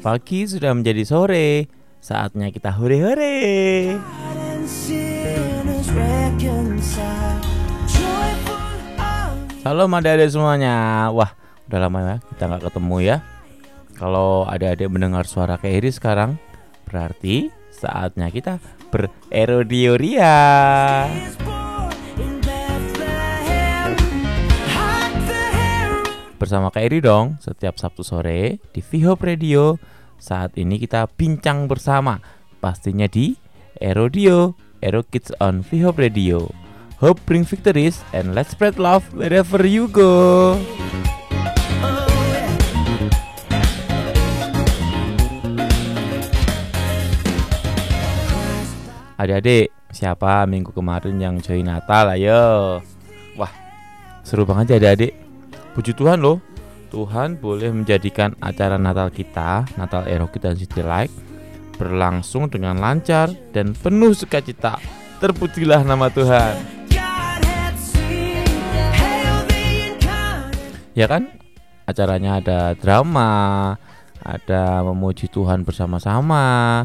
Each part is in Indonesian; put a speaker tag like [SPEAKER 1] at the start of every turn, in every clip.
[SPEAKER 1] Pagi sudah menjadi sore. Saatnya kita hore-hore. Salam adik-adik semuanya. Wah udah lama ya kita nggak ketemu ya. Kalau adik-adik mendengar suara Keiri sekarang Berarti saatnya kita bererodioria Bersama Keiri dong Setiap Sabtu sore di Vihop Radio Saat ini kita bincang bersama Pastinya di Erodio Ero Kids on Vihop Radio Hope bring victories and let's spread love wherever you go. Adik-adik, siapa minggu kemarin yang join Natal? Ayo. Wah, seru banget ya adik-adik. Puji Tuhan loh. Tuhan boleh menjadikan acara Natal kita, Natal Erokit dan City Like berlangsung dengan lancar dan penuh sukacita. Terpujilah nama Tuhan. ya kan acaranya ada drama ada memuji Tuhan bersama-sama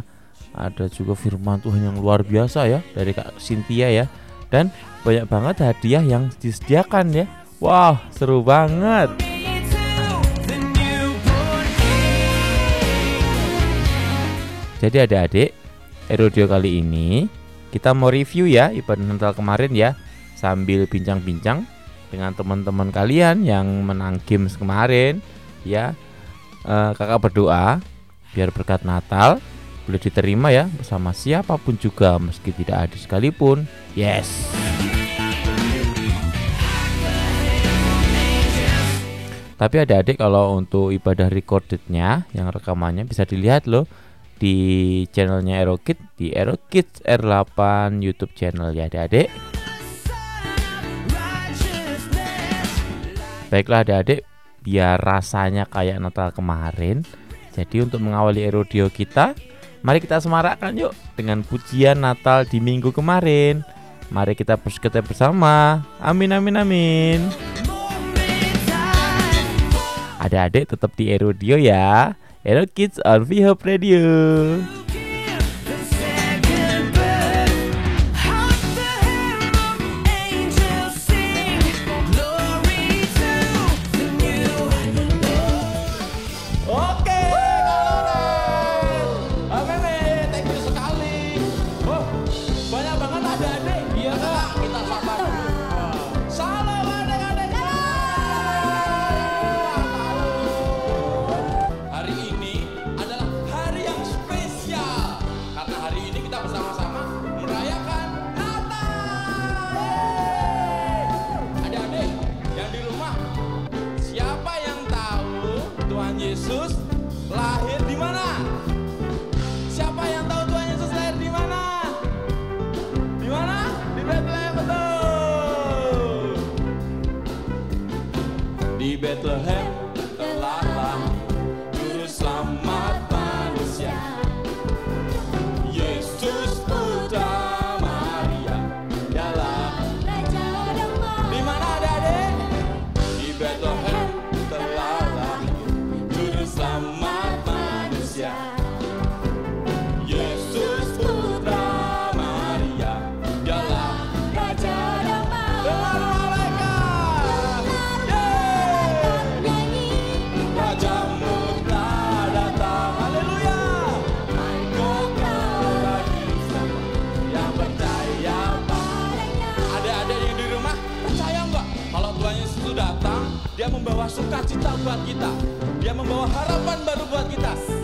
[SPEAKER 1] ada juga firman Tuhan yang luar biasa ya dari Kak Cynthia ya dan banyak banget hadiah yang disediakan ya wow seru banget. Jadi adik-adik Erodio kali ini kita mau review ya ibadah Natal kemarin ya. Sambil bincang-bincang dengan teman-teman kalian yang menang games kemarin ya. Uh, kakak berdoa biar berkat Natal boleh diterima ya bersama siapa pun juga meski tidak ada sekalipun. Yes tapi ada adik kalau untuk ibadah recordednya yang rekamannya bisa dilihat loh di channelnya Erokid di Erokid R8 YouTube channel ya adik-adik Baiklah adik-adik, biar rasanya kayak Natal kemarin. Jadi untuk mengawali erodio kita, mari kita semarakkan yuk dengan pujian Natal di minggu kemarin. Mari kita bersekolah bersama. Amin amin amin. Adik-adik tetap di Erodio ya. Ero Kids on VHOP Radio.
[SPEAKER 2] Yang percaya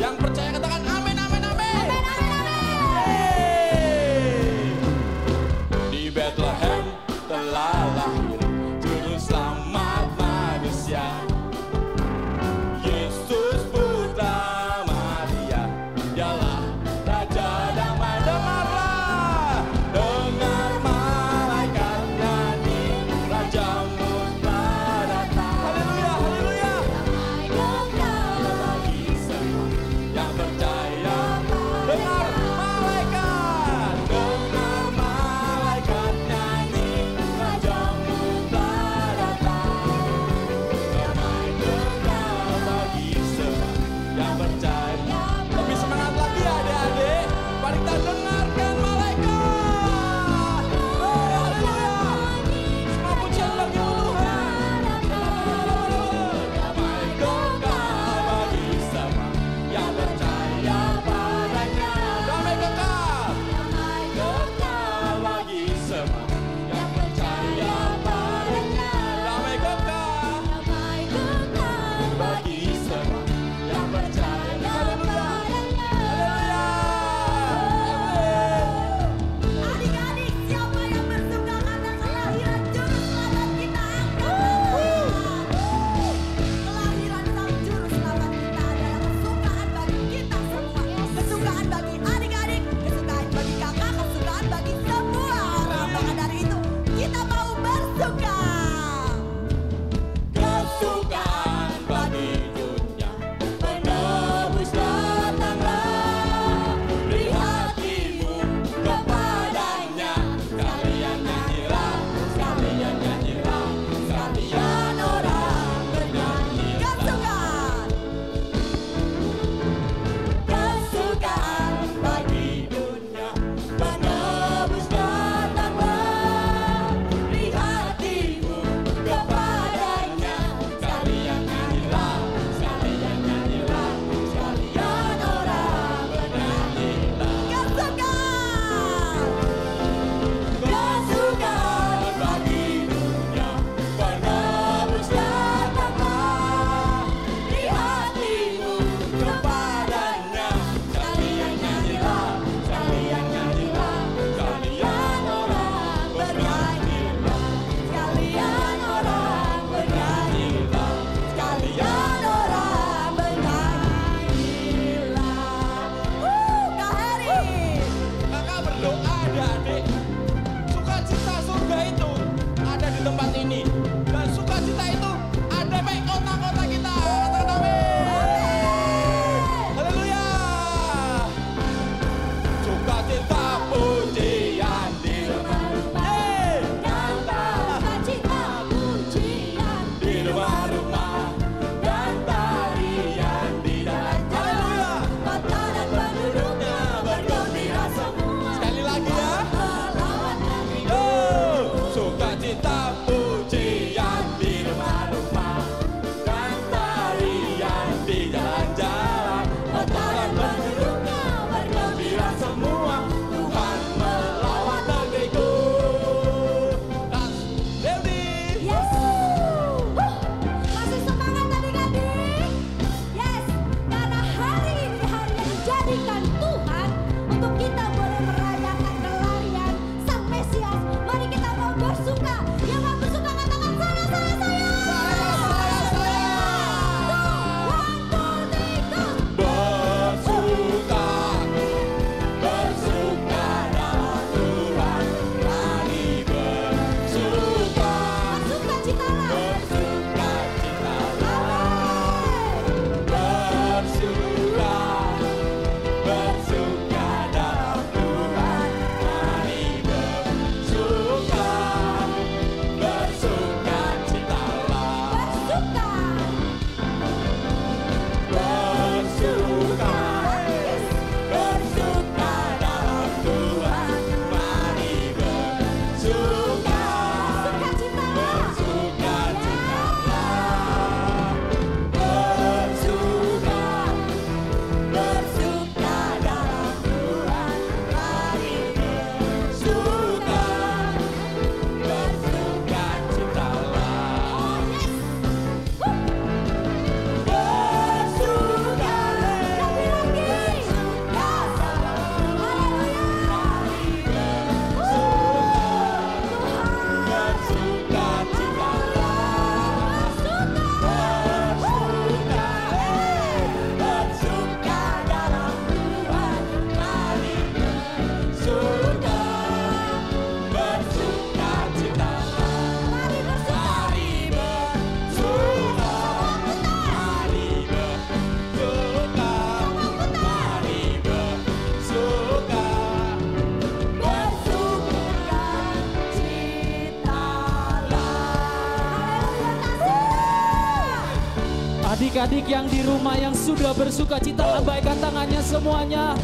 [SPEAKER 3] yang di rumah yang sudah bersuka cita lambaikan tangannya semuanya.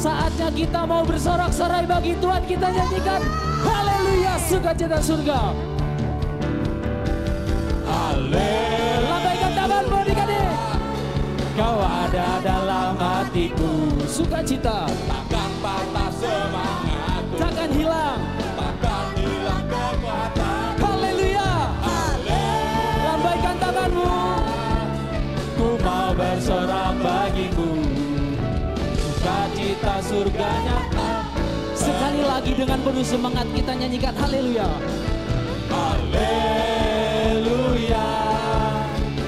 [SPEAKER 3] Saatnya kita mau bersorak-sorai bagi Tuhan kita nyanyikan Haleluya sukacita surga. Haleluya. Lambaikan tanganmu adik-adik. Kau ada dalam hatiku sukacita
[SPEAKER 2] Takkan patah semangat
[SPEAKER 3] lagi dengan penuh semangat kita nyanyikan haleluya. Haleluya.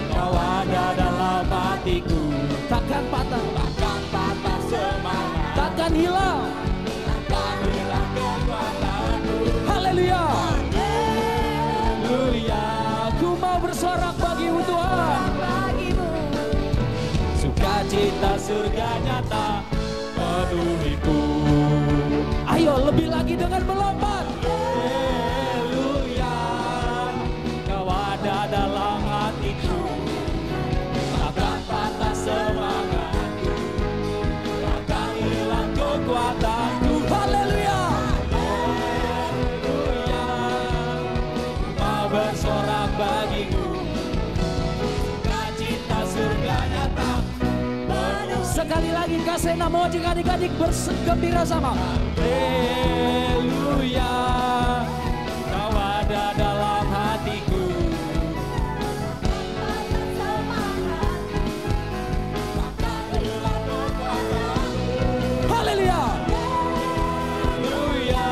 [SPEAKER 3] Kau ada dalam hatiku. Takkan patah,
[SPEAKER 2] Takkan patah semangat
[SPEAKER 3] takkan hilang.
[SPEAKER 2] Takkan hilang kekuatanku
[SPEAKER 3] Haleluya. Haleluya. Ku mau bersorak bagimu Tuhan. Sukacita surga nyata lebih lagi dengan melompat. Kasih nama ojek adik-adik bergembira sama. Haleluya. Kau ada dalam hatiku. Haleluya. Haleluya.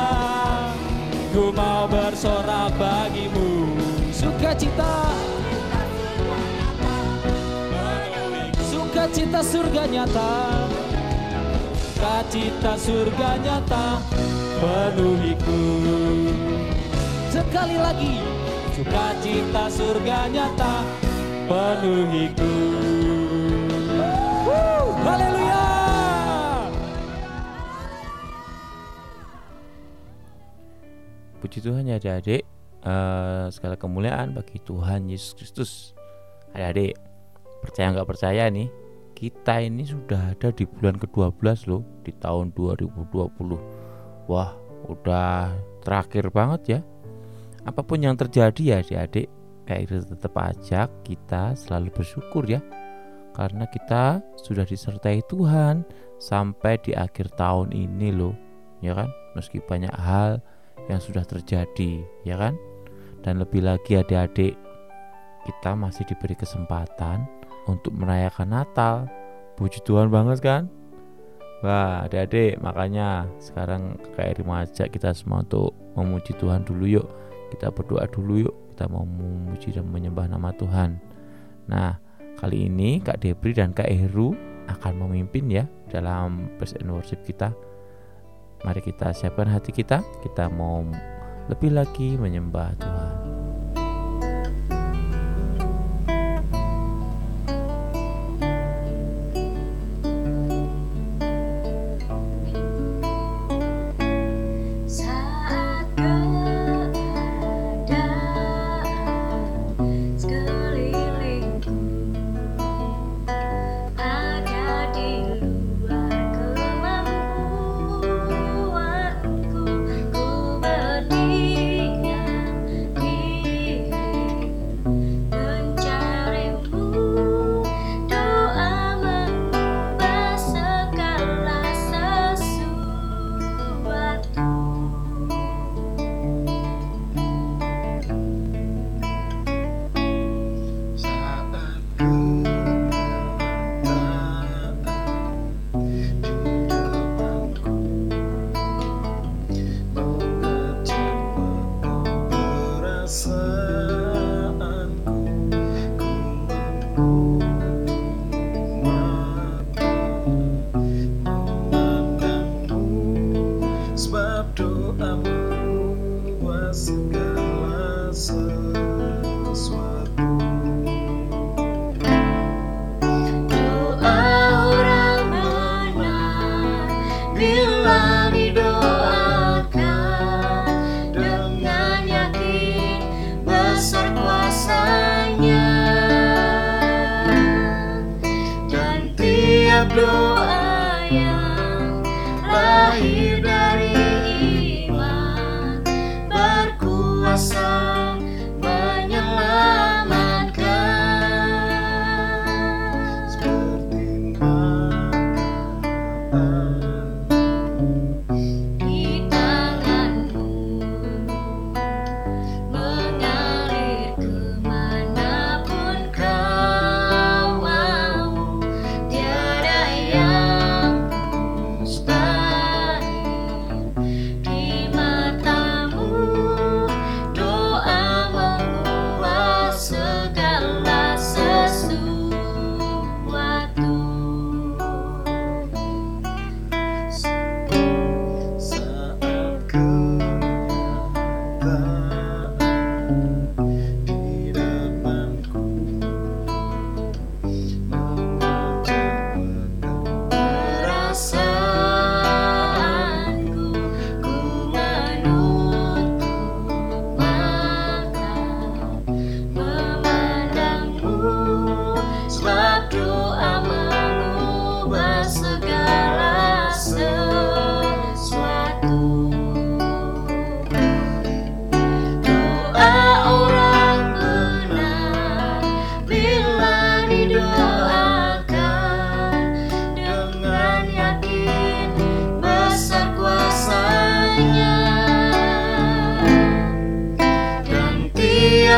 [SPEAKER 3] Ku mau bersorak bagimu. Sukacita. Sukacita surga nyata. Sukacita surga nyata penuhiku. Sekali lagi. Sukacita surga nyata penuhiku. Haleluya.
[SPEAKER 1] Puji Tuhan ya adik-adik Eh, Segala kemuliaan bagi Tuhan Yesus Kristus Adik-adik Percaya nggak percaya nih Kita ini sudah ada di bulan ke-12 loh Di tahun 2020 Wah udah terakhir banget ya. Apa pun yang terjadi ya adik-adik Kayak itu tetap aja kita selalu bersyukur ya. Karena kita sudah disertai Tuhan Sampai di akhir tahun ini loh Ya kan? Meski banyak hal yang sudah terjadi, ya kan? Dan lebih lagi adik-adik, kita masih diberi kesempatan untuk merayakan Natal. Puji Tuhan banget kan? Wah, adik-adik, makanya sekarang KRI mengajak kita semua untuk memuji Tuhan dulu yuk. Kita berdoa dulu yuk. Kita mau memuji dan menyembah nama Tuhan. Nah, kali ini Kak Debri dan Kak Heru akan memimpin ya dalam praise and worship kita. Mari kita siapkan hati kita, kita mau lebih lagi menyembah Tuhan.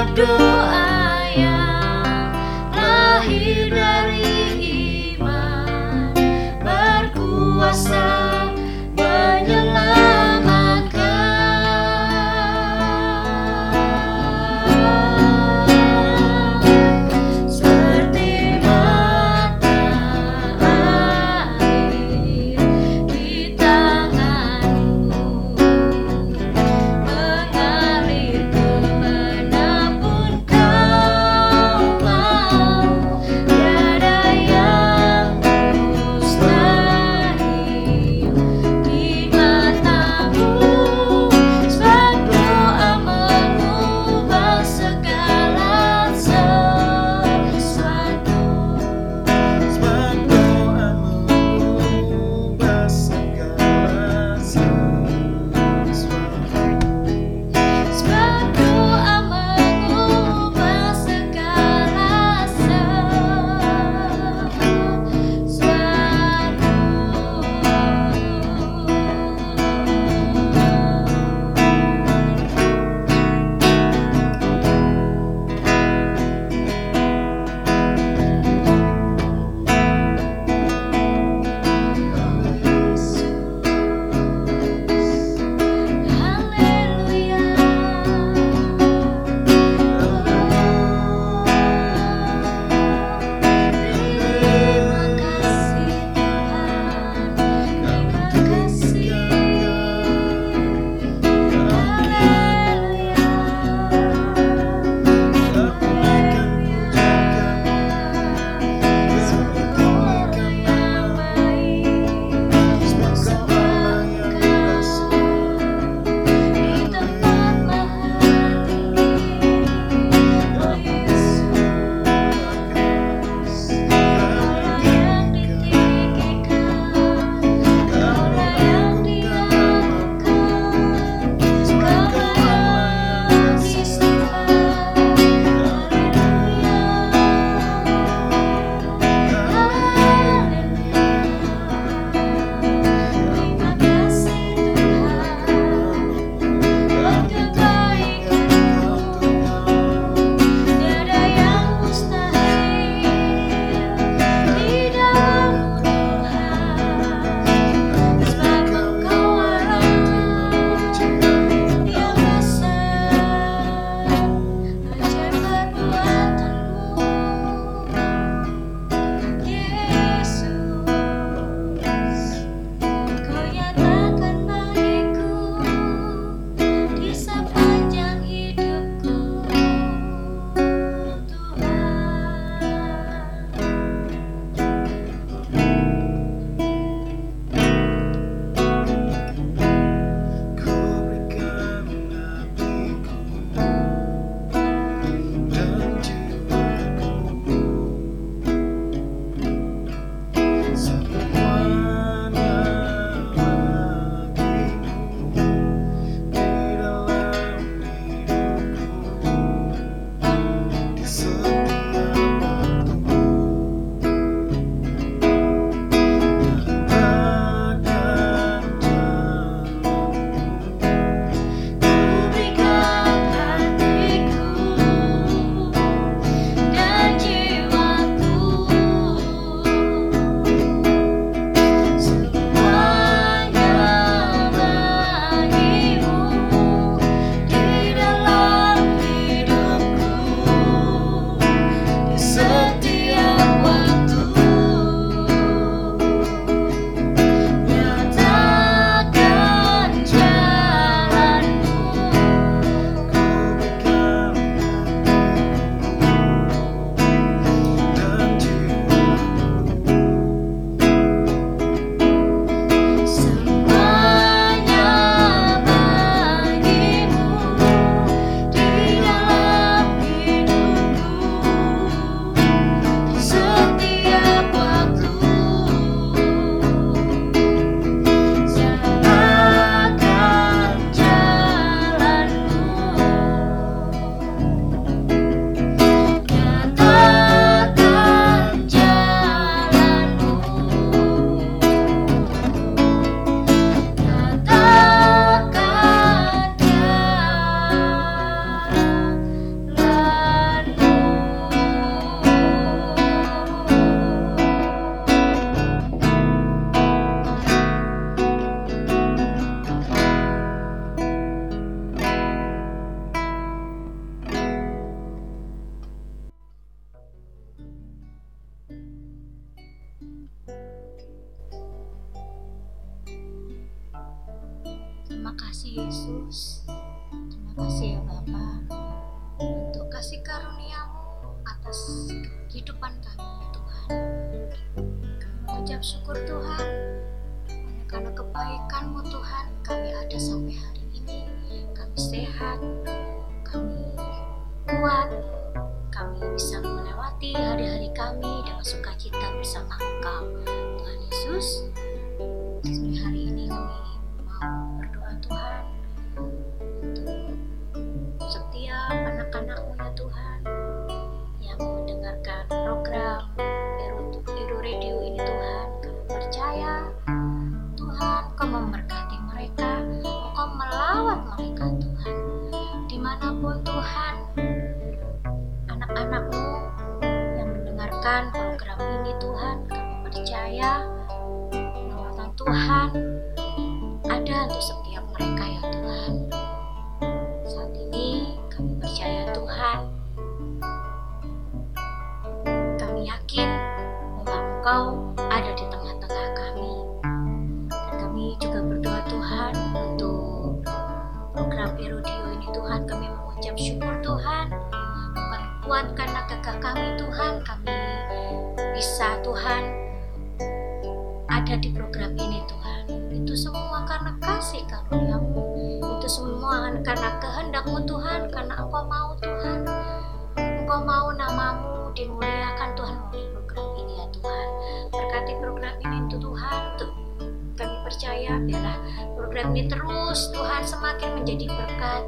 [SPEAKER 4] after atas kehidupan kami ya Tuhan. Kami mengucap syukur Tuhan karena kebaikanmu Tuhan kami ada sampai hari ini. Kami sehat, kami kuat, kami bisa melewati hari-hari kami dengan sukacita bersama Engkau. Tuhan Yesus, hari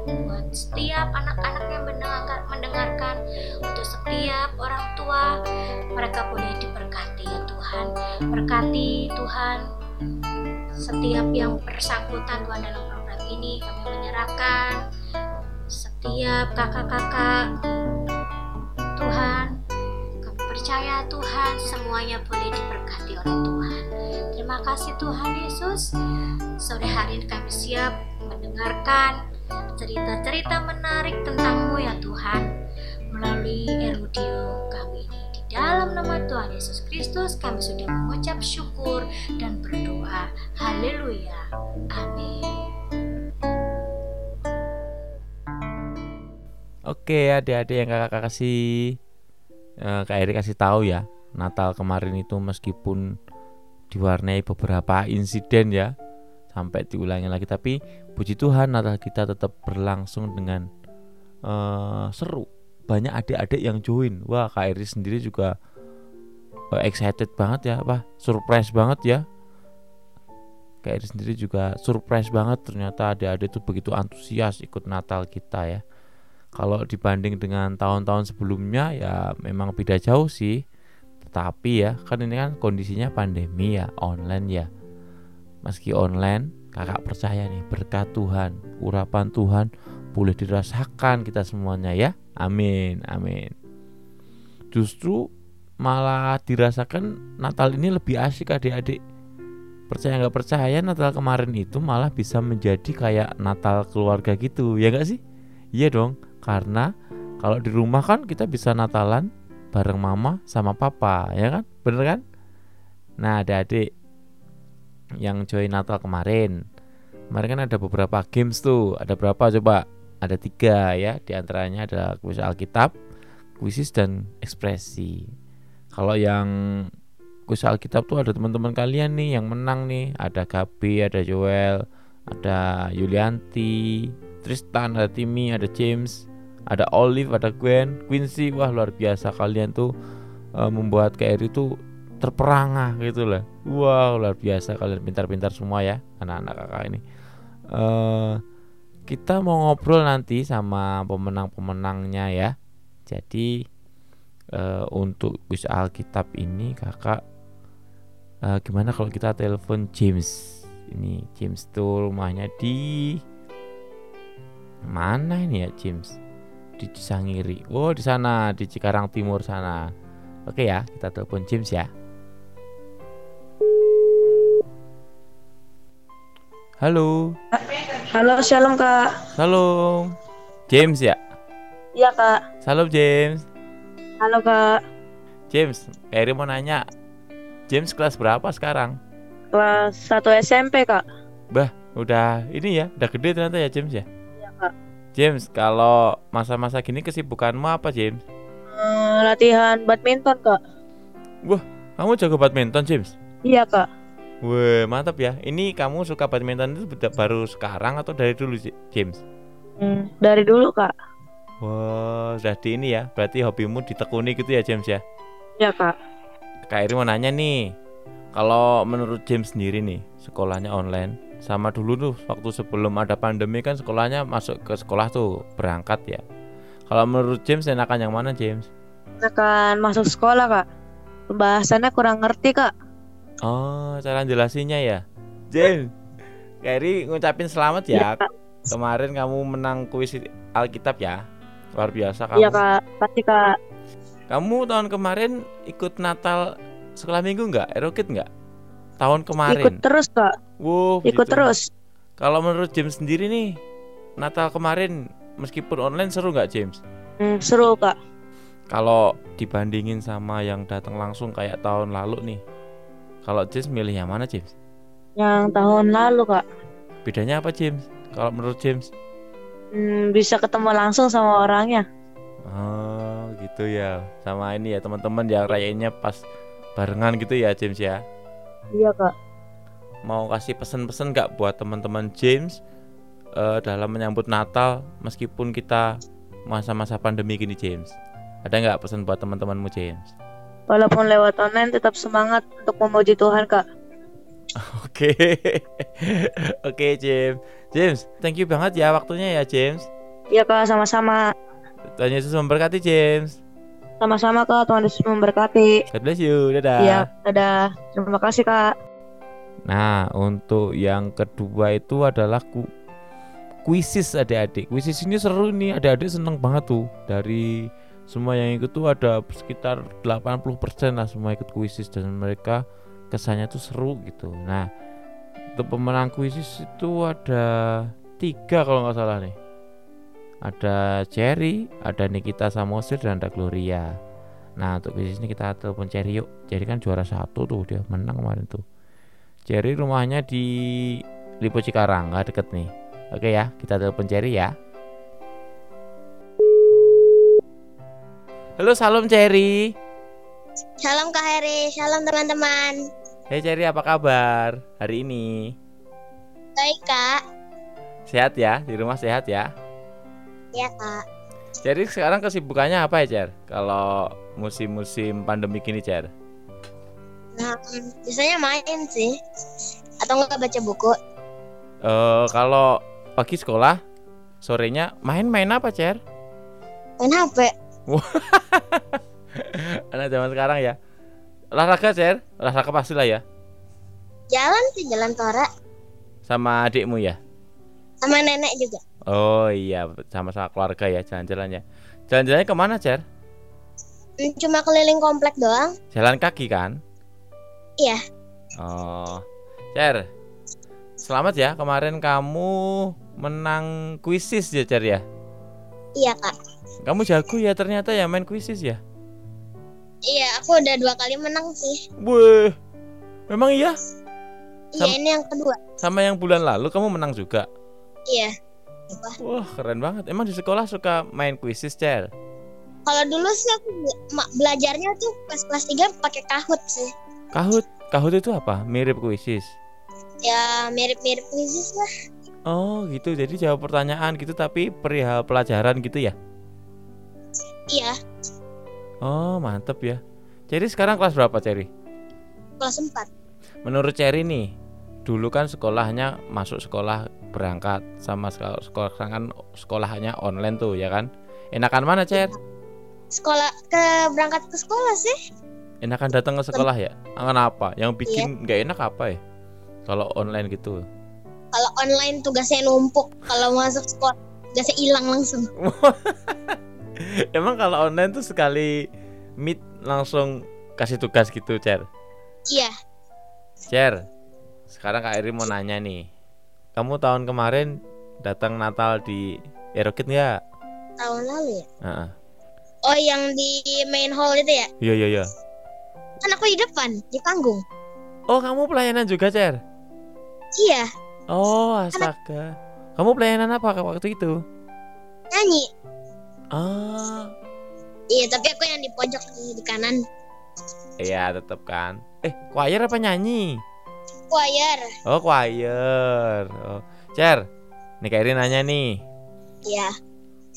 [SPEAKER 4] buat setiap anak-anak yang mendengarkan, mendengarkan untuk setiap orang tua mereka boleh diberkati ya Tuhan. Berkati Tuhan setiap yang bersangkutan Tuhan dalam program ini. Kami menyerahkan setiap kakak-kakak Tuhan. Kami percaya Tuhan semuanya boleh diberkati oleh Tuhan. Terima kasih Tuhan Yesus. Sore hari ini kami siap mendengarkan cerita-cerita menarik tentangmu ya Tuhan. Melalui Erudio kami ini di dalam nama Tuhan Yesus Kristus kami sudah mengucap syukur dan berdoa. Haleluya. Amin.
[SPEAKER 1] Oke adik-adik yang kakak kasih eh, Kak Eri kasih tahu ya Natal kemarin itu meskipun diwarnai beberapa insiden ya Sampai diulangi lagi. Tapi puji Tuhan Natal kita tetap berlangsung dengan eh, seru. Banyak adik-adik yang join. Wah Kak Eri sendiri juga eh, excited banget ya. Apa Surprise banget ya. Kak Eri sendiri juga surprise banget. Ternyata adik-adik itu begitu antusias ikut Natal kita ya. Kalau dibanding dengan tahun-tahun sebelumnya ya memang beda jauh sih. Tetapi ya kan ini kan kondisinya pandemi ya online ya meski online kakak percaya nih berkat Tuhan urapan Tuhan boleh dirasakan kita semuanya ya. Amin amin. Justru malah dirasakan Natal ini lebih asik adik-adik. Percaya nggak percaya Natal kemarin itu malah bisa menjadi kayak Natal keluarga gitu ya nggak sih? Iya dong karena kalau di rumah kan kita bisa Natalan bareng mama sama papa ya kan? Bener kan? Nah ada adik yang join Natal kemarin. Kemarin kan ada beberapa games tuh. Ada berapa coba? Ada tiga ya. Di antaranya ada kuis Alkitab kuisis dan ekspresi. Kalau yang kuis Alkitab tuh ada teman-teman kalian nih yang menang nih. Ada Gabi ada Joel ada Yulianti Tristan ada Timmy ada James ada Olive, ada Gwen, Quincy, wah luar biasa kalian tuh uh, membuat KRI itu terperangah gitu lah. Wow luar biasa kalian pintar-pintar semua ya anak-anak kakak ini. Uh, kita mau ngobrol nanti sama pemenang-pemenangnya ya. Jadi uh, untuk kuis Alkitab ini kakak uh, gimana kalau kita telepon James? Ini James tuh rumahnya di mana ini ya James? di Cisangiri. Oh, di sana di Cikarang Timur sana. Oke ya, kita telepon James ya. Halo.
[SPEAKER 5] Halo, shalom kak.
[SPEAKER 1] Salam. James ya?
[SPEAKER 5] Iya kak.
[SPEAKER 1] Salam James.
[SPEAKER 5] Halo kak.
[SPEAKER 1] James, Eri mau nanya. James kelas berapa sekarang?
[SPEAKER 5] Kelas 1 SMP kak.
[SPEAKER 1] Udah ini ya, udah gede ternyata ya James ya.
[SPEAKER 5] Iya kak.
[SPEAKER 1] James, kalau masa-masa gini kesibukanmu apa James?
[SPEAKER 5] Eh, latihan badminton kak.
[SPEAKER 1] Kamu jago badminton James?
[SPEAKER 5] Iya kak.
[SPEAKER 1] Wah mantap ya. Ini kamu suka badminton itu baru sekarang atau dari dulu James?
[SPEAKER 5] Hmm, dari dulu kak.
[SPEAKER 1] Wah, udah di ini ya. Berarti hobimu ditekuni gitu ya James ya.
[SPEAKER 5] Iya kak.
[SPEAKER 1] Kak Iri mau nanya nih. Kalau menurut James sendiri nih, sekolahnya online sama dulu tuh waktu sebelum ada pandemi kan sekolahnya masuk ke sekolah tuh berangkat ya. Kalau menurut James enakan yang mana James?
[SPEAKER 5] Akan masuk sekolah kak. Pembahasannya kurang ngerti kak.
[SPEAKER 1] Oh, cara jelasinnya ya. James, Kak Iri ngucapin selamat ya.
[SPEAKER 5] Kak.
[SPEAKER 1] Kemarin kamu menang kuis Alkitab ya. Luar biasa kamu.
[SPEAKER 5] Iya kak. Pasti kak.
[SPEAKER 1] Kamu tahun kemarin ikut Natal sekolah minggu nggak? Erokit nggak? Tahun kemarin.
[SPEAKER 5] Ikut terus kak.
[SPEAKER 1] Wow,
[SPEAKER 5] Ikut
[SPEAKER 1] gitu.
[SPEAKER 5] terus.
[SPEAKER 1] Kalau menurut James sendiri nih, Natal kemarin meskipun online seru nggak James?
[SPEAKER 5] Hmm, seru kak.
[SPEAKER 1] Kalau dibandingin sama yang datang langsung kayak tahun lalu nih, kalau James milih yang mana James?
[SPEAKER 5] Yang tahun lalu kak.
[SPEAKER 1] Bedanya apa James? Kalau menurut James?
[SPEAKER 5] Hmm, bisa ketemu langsung sama orangnya.
[SPEAKER 1] Oh gitu ya, sama ini ya teman-teman yang rayainnya pas barengan gitu ya James ya.
[SPEAKER 5] Iya kak.
[SPEAKER 1] Mau kasih pesan-pesan nggak buat teman-teman James eh, dalam menyambut Natal meskipun kita masa-masa pandemi gini James? Ada nggak pesan buat teman-temanmu James?
[SPEAKER 5] Walaupun lewat online tetap semangat untuk memuji Tuhan kak.
[SPEAKER 1] Oke, oke James. James, thank you banget ya waktunya ya James.
[SPEAKER 5] Iya kak sama-sama.
[SPEAKER 1] Tuhan Yesus memberkati James.
[SPEAKER 5] Sama-sama kak. Tuhan Yesus memberkati.
[SPEAKER 1] God bless you. Dadah.
[SPEAKER 5] Iya. Dadah. Terima kasih kak.
[SPEAKER 1] Nah, untuk yang kedua itu adalah ku kuisis adik-adik. Kuisis ini seru nih, adik-adik seneng banget tuh. Dari semua yang ikut tuh ada sekitar 80% lah semua ikut kuisis dan mereka kesannya tuh seru gitu. Nah, untuk pemenang kuisis itu ada tiga kalau nggak salah nih. Ada Cherry, ada Nikita Samosir dan ada Gloria. Nah, untuk kuisis ini kita telepon Cherry yuk. Cherry kan juara satu tuh, dia menang kemarin tuh. Cherry rumahnya di Lipo Cikarang, nggak deket nih. Oke ya, kita telepon Cherry ya. Halo, salam Cherry.
[SPEAKER 6] Shalom Kak Heri, shalom teman-teman.
[SPEAKER 1] Hei Cherry, apa kabar hari ini?
[SPEAKER 6] Baik Kak.
[SPEAKER 1] Sehat ya? Di rumah sehat ya?
[SPEAKER 6] Ya Kak.
[SPEAKER 1] Cherry sekarang kesibukannya apa ya, Cher? Kalau musim-musim pandemi gini, Cher?
[SPEAKER 6] Nah, biasanya main sih. Atau nggak baca buku.
[SPEAKER 1] Eh, kalau pagi sekolah, sorenya main-main apa, Cher?
[SPEAKER 6] Main HP.
[SPEAKER 1] Anak zaman sekarang ya. Olahraga, Cher? Olahraga pasti lah ya.
[SPEAKER 6] Jalan sih, jalan tora.
[SPEAKER 1] Sama adikmu ya?
[SPEAKER 6] Sama nenek juga.
[SPEAKER 1] Oh iya, sama-sama keluarga ya jalan-jalan ya. Jalan-jalannya ke mana, Cer?
[SPEAKER 6] Hmm, Cuma keliling komplek doang.
[SPEAKER 1] Jalan kaki kan?
[SPEAKER 6] Iya.
[SPEAKER 1] Oh, Cer. Selamat ya, kemarin kamu menang kuisis ya, Cer ya?
[SPEAKER 6] Iya Kak.
[SPEAKER 1] Kamu jago ya ternyata ya main kuisis ya?
[SPEAKER 6] Iya, aku udah dua kali menang sih.
[SPEAKER 1] Wih, memang iya?
[SPEAKER 6] Iya, ini yang kedua.
[SPEAKER 1] Sama yang bulan lalu kamu menang juga?
[SPEAKER 6] Iya.
[SPEAKER 1] Wah, keren banget. Emang di sekolah suka main kuisis, Cer?
[SPEAKER 6] Kalau dulu sih aku belajarnya tuh pas kelas 3 pakai Kahoot sih.
[SPEAKER 1] Kahut, kahut itu apa? Mirip kuisis.
[SPEAKER 6] Ya mirip-mirip kuisis lah.
[SPEAKER 1] Oh, gitu. Jadi jawab pertanyaan gitu tapi perihal pelajaran gitu ya?
[SPEAKER 6] Iya,
[SPEAKER 1] Oh, mantep ya. Cherry sekarang kelas berapa, Cherry?
[SPEAKER 6] kelas 4.
[SPEAKER 1] Menurut Cherry nih, dulu kan sekolahnya masuk sekolah berangkat sama sekolah, sekolah kan sekolahnya online tuh ya kan? Enakan mana, Cer?
[SPEAKER 6] Sekolah ke berangkat ke sekolah sih.
[SPEAKER 1] Enakan datang ke sekolah ya? Kenapa? Yang bikin nggak enak apa ya? Kalau online gitu.
[SPEAKER 6] Kalau online tugasnya numpuk, kalau masuk sekolah tugasnya hilang langsung.
[SPEAKER 1] Emang kalau online tuh sekali meet langsung kasih tugas gitu, Cer?
[SPEAKER 6] Iya,
[SPEAKER 1] Cer, sekarang Kak Eri mau nanya nih. Kamu tahun kemarin datang Natal di Erokit nggak?
[SPEAKER 6] tahun lalu ya.
[SPEAKER 1] Heeh.
[SPEAKER 6] Oh, yang di main hall itu ya?
[SPEAKER 1] Iya iya iya.
[SPEAKER 6] Kan aku di depan, di panggung.
[SPEAKER 1] Oh kamu pelayanan juga Cer?
[SPEAKER 6] Iya,
[SPEAKER 1] Oh, astaga. Kamu pelayanan apa waktu itu?
[SPEAKER 6] Nyanyi.
[SPEAKER 1] Ah,
[SPEAKER 6] Iya, tapi aku yang di pojok di, di kanan.
[SPEAKER 1] iya tetap kan. Eh, choir apa nyanyi?
[SPEAKER 6] Choir.
[SPEAKER 1] Oh, choir. Oh, Cer. Nih Kak Irin nanya nih.
[SPEAKER 6] Iya.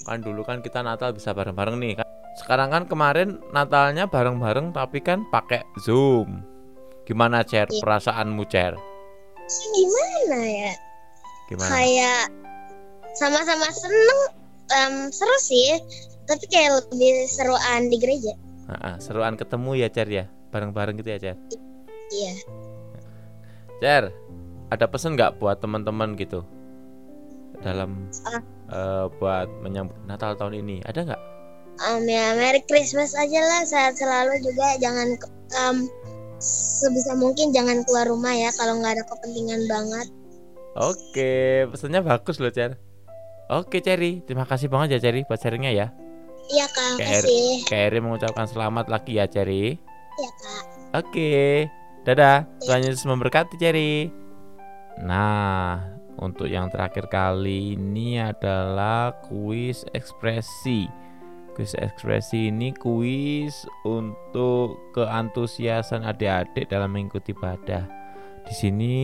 [SPEAKER 1] Kan dulu kan kita Natal bisa bareng-bareng nih kan. Sekarang kan kemarin Natalnya bareng-bareng tapi kan pakai Zoom. Gimana Cer
[SPEAKER 6] Iya.
[SPEAKER 1] perasaanmu Cer?
[SPEAKER 6] Gimana ya?
[SPEAKER 1] Gimana?
[SPEAKER 6] Kayak sama-sama seneng. Em, seru sih. Tapi kayak lebih seruan di gereja.
[SPEAKER 1] Ah, ah, seruan ketemu ya Cer ya. Bareng-bareng gitu ya Cer.
[SPEAKER 6] Iya.
[SPEAKER 1] Cer, ada pesan nggak buat teman-teman gitu dalam
[SPEAKER 6] Ah.
[SPEAKER 1] eh, buat menyambut Natal tahun ini? Ada nggak?
[SPEAKER 6] Em, ya Merry Christmas aja lah. Sehat selalu juga. Jangan em, sebisa mungkin jangan keluar rumah ya kalau nggak ada kepentingan banget.
[SPEAKER 1] Oke, pesannya bagus loh Cer. Oke Cherry, terima kasih banget ya Cherry buat sharingnya ya.
[SPEAKER 6] Iya kak,
[SPEAKER 1] Kayak-
[SPEAKER 6] kasih.
[SPEAKER 1] Kak Eri mengucapkan selamat lagi ya Cherry.
[SPEAKER 6] Iya kak.
[SPEAKER 1] Oke, dadah. Tuhan Yesus memberkati Cherry. Nah, untuk yang terakhir kali ini adalah kuis ekspresi. Kuis ekspresi ini kuis untuk keantusiasan adik-adik dalam mengikuti ibadah. Di sini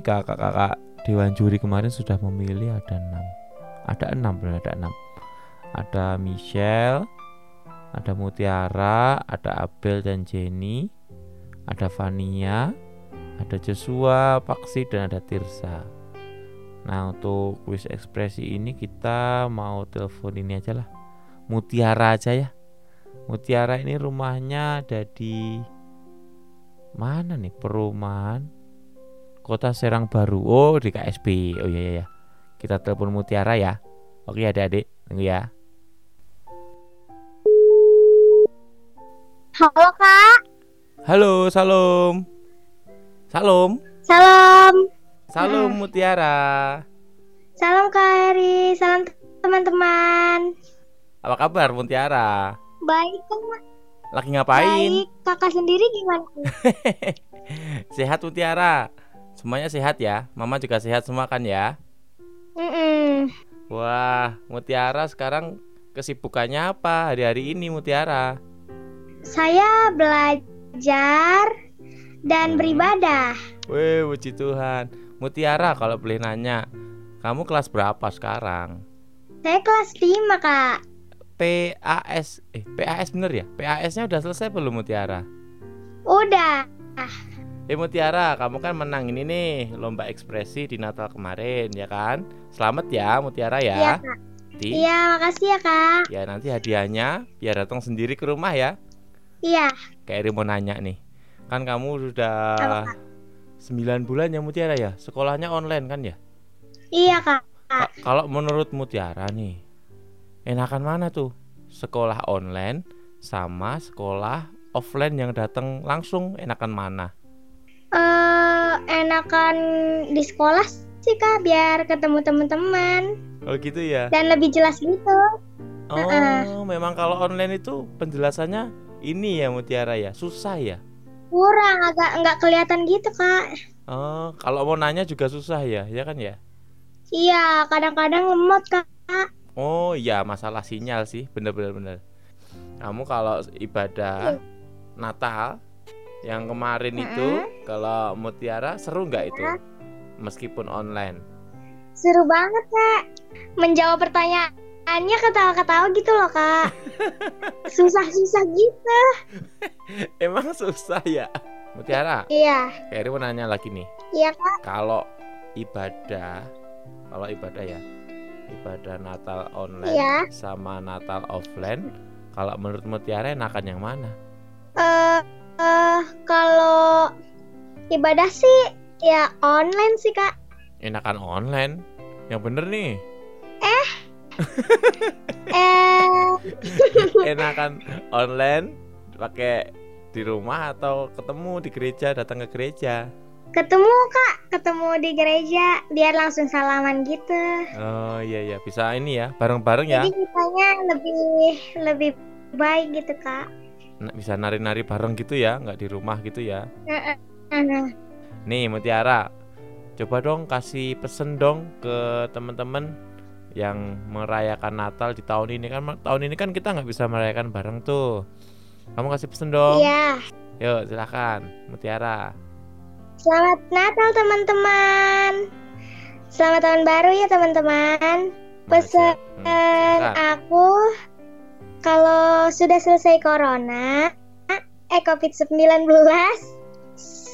[SPEAKER 1] kakak-kakak Dewan Juri kemarin sudah memilih ada enam. Ada enam, benar ada enam. Ada Michelle, ada Mutiara, ada Abel dan Jenny, ada Vania, ada Joshua, Paksi, dan ada Tirsa. Nah untuk kuis ekspresi ini kita mau telepon ini aja lah, Mutiara aja ya. Mutiara ini rumahnya ada di mana nih perumahan Kota Serang Baru. Oh di KSB. Oh iya iya. iya. Kita telepon Mutiara ya. Oke adik-adik, tunggu ya.
[SPEAKER 6] Halo kak.
[SPEAKER 1] Halo, salam. Salam.
[SPEAKER 6] Salam.
[SPEAKER 1] Salam Mutiara.
[SPEAKER 6] Salam kak Eri. Salam teman-teman.
[SPEAKER 1] Apa kabar Mutiara?
[SPEAKER 6] Baik kak.
[SPEAKER 1] Lagi ngapain?
[SPEAKER 6] Baik. Kakak sendiri gimana?
[SPEAKER 1] Sehat Mutiara. Semuanya sehat ya. Mama juga sehat semua kan ya?
[SPEAKER 6] Mm-mm.
[SPEAKER 1] Wah, Mutiara sekarang kesibukannya apa hari-hari ini Mutiara?
[SPEAKER 6] Saya belajar dan
[SPEAKER 1] Hmm.
[SPEAKER 6] beribadah.
[SPEAKER 1] Wih, puji Tuhan. Mutiara kalau boleh nanya, kamu kelas berapa sekarang?
[SPEAKER 6] Saya kelas 5 kak.
[SPEAKER 1] PAS, eh PAS bener ya? PAS-nya udah selesai belum Mutiara?
[SPEAKER 6] Udah.
[SPEAKER 1] Eh Mutiara, kamu kan menang ini nih lomba ekspresi di Natal kemarin ya kan? Selamat ya Mutiara
[SPEAKER 6] Iya
[SPEAKER 1] ya.
[SPEAKER 6] kak.
[SPEAKER 1] Nanti,
[SPEAKER 6] Iya makasih ya kak.
[SPEAKER 1] ya nanti hadiahnya biar datang sendiri ke rumah ya.
[SPEAKER 6] Iya.
[SPEAKER 1] Kayak Eri mau nanya nih, kan kamu
[SPEAKER 6] Apa,
[SPEAKER 1] sudah 9 bulan ya Mutiara ya? Sekolahnya online kan ya?
[SPEAKER 6] Iya kak.
[SPEAKER 1] Ka- kalau menurut Mutiara nih, enakan mana tuh? Sekolah online sama sekolah offline yang datang langsung enakan mana?
[SPEAKER 6] Eh enakan di sekolah sih kak biar ketemu teman-teman
[SPEAKER 1] Oh gitu ya.
[SPEAKER 6] dan lebih jelas gitu.
[SPEAKER 1] Oh, memang kalau online itu penjelasannya ini ya Mutiara ya, susah ya.
[SPEAKER 6] Kurang agak nggak kelihatan gitu kak.
[SPEAKER 1] Oh, kalau mau nanya juga susah ya, ya kan ya?
[SPEAKER 6] Iya kadang-kadang lemot kak.
[SPEAKER 1] Oh iya, masalah sinyal sih, bener-bener bener. Kamu kalau ibadah Natal yang kemarin itu, kalau Mutiara seru nggak itu? Meskipun online.
[SPEAKER 6] Seru banget kak. Menjawab pertanyaannya ketawa-ketawa gitu loh kak. Susah-susah gitu.
[SPEAKER 1] Emang susah ya? Mutiara,
[SPEAKER 6] Iya.
[SPEAKER 1] Keri mau nanya lagi nih.
[SPEAKER 6] Iya kak.
[SPEAKER 1] Kalau ibadah, kalau ibadah ya, ibadah Natal online
[SPEAKER 6] Iya.
[SPEAKER 1] sama Natal offline, kalau menurut Mutiara enakan yang mana?
[SPEAKER 6] Eh eh, kalau ibadah sih ya online sih kak.
[SPEAKER 1] Enakan online, yang bener nih.
[SPEAKER 6] Eh
[SPEAKER 1] Enakan online pakai di rumah atau ketemu di gereja, datang ke gereja.
[SPEAKER 6] ketemu kak, ketemu di gereja biar langsung salaman gitu.
[SPEAKER 1] Oh iya iya, bisa ini ya, bareng-bareng ya.
[SPEAKER 6] Jadi kitanya lebih lebih baik gitu kak.
[SPEAKER 1] Bisa nari-nari bareng gitu ya, nggak di rumah gitu ya. Nih Mutiara, Coba dong kasih pesen dong ke teman-teman yang merayakan Natal di tahun ini kan tahun ini kan kita nggak bisa merayakan bareng tuh. Kamu kasih pesen dong.
[SPEAKER 6] Iya.
[SPEAKER 1] Yuk silakan Mutiara.
[SPEAKER 6] Selamat Natal teman-teman. Selamat tahun baru ya teman-teman. Pesan
[SPEAKER 1] Hmm, silakan.
[SPEAKER 6] aku kalau sudah selesai corona, eh COVID-19,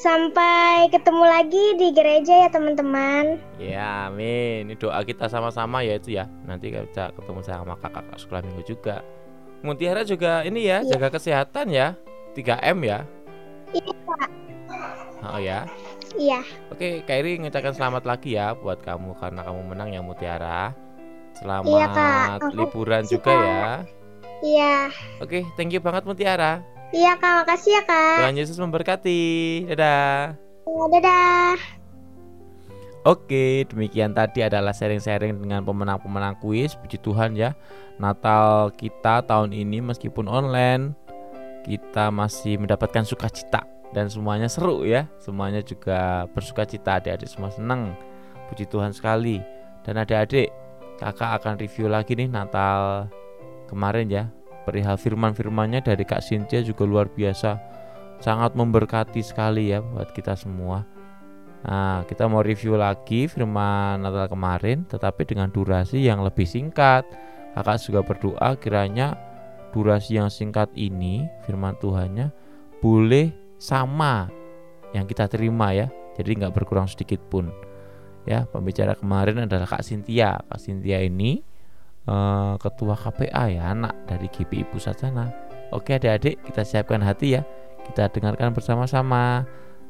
[SPEAKER 6] sampai ketemu lagi di gereja ya teman-teman.
[SPEAKER 1] Ya, amin. Ini doa kita sama-sama ya itu ya. Nanti kita ketemu sama kakak-kakak sekolah minggu juga. Mutiara juga ini ya,
[SPEAKER 6] Iya.
[SPEAKER 1] jaga kesehatan ya. 3M ya.
[SPEAKER 6] Iya, Kak.
[SPEAKER 1] Oh ya.
[SPEAKER 6] Iya.
[SPEAKER 1] Oke, Kairi ngucapkan selamat lagi ya buat kamu karena kamu menang ya Mutiara. Selamat
[SPEAKER 6] Iya, Kak. Aku
[SPEAKER 1] liburan juga ya.
[SPEAKER 6] Iya.
[SPEAKER 1] Oke, thank you banget Mutiara.
[SPEAKER 6] Iya kak, makasih ya kak.
[SPEAKER 1] Tuhan Yesus memberkati. Dadah.
[SPEAKER 6] Ya, Dadah.
[SPEAKER 1] Oke, demikian tadi adalah sharing-sharing dengan pemenang-pemenang kuis. Puji Tuhan ya. Natal kita tahun ini meskipun online, kita masih mendapatkan sukacita dan semuanya seru ya. Semuanya juga bersukacita, adik-adik semua senang. Puji Tuhan sekali. Dan adik-adik, kakak akan review lagi nih Natal kemarin ya. Perihal firman-firmannya dari Kak Cynthia juga luar biasa. Sangat memberkati sekali ya buat kita semua. Nah, kita mau review lagi firman Natal kemarin, tetapi dengan durasi yang lebih singkat. Kakak juga berdoa kiranya durasi yang singkat ini, firman Tuhannya boleh sama yang kita terima ya. Jadi nggak berkurang sedikit pun. Ya, pembicara kemarin adalah Kak Cynthia. Kak Cynthia ini eh, ketua KPA ya, anak dari GPI Pusat sana. Oke, adik-adik, kita siapkan hati ya. Kita dengarkan bersama-sama.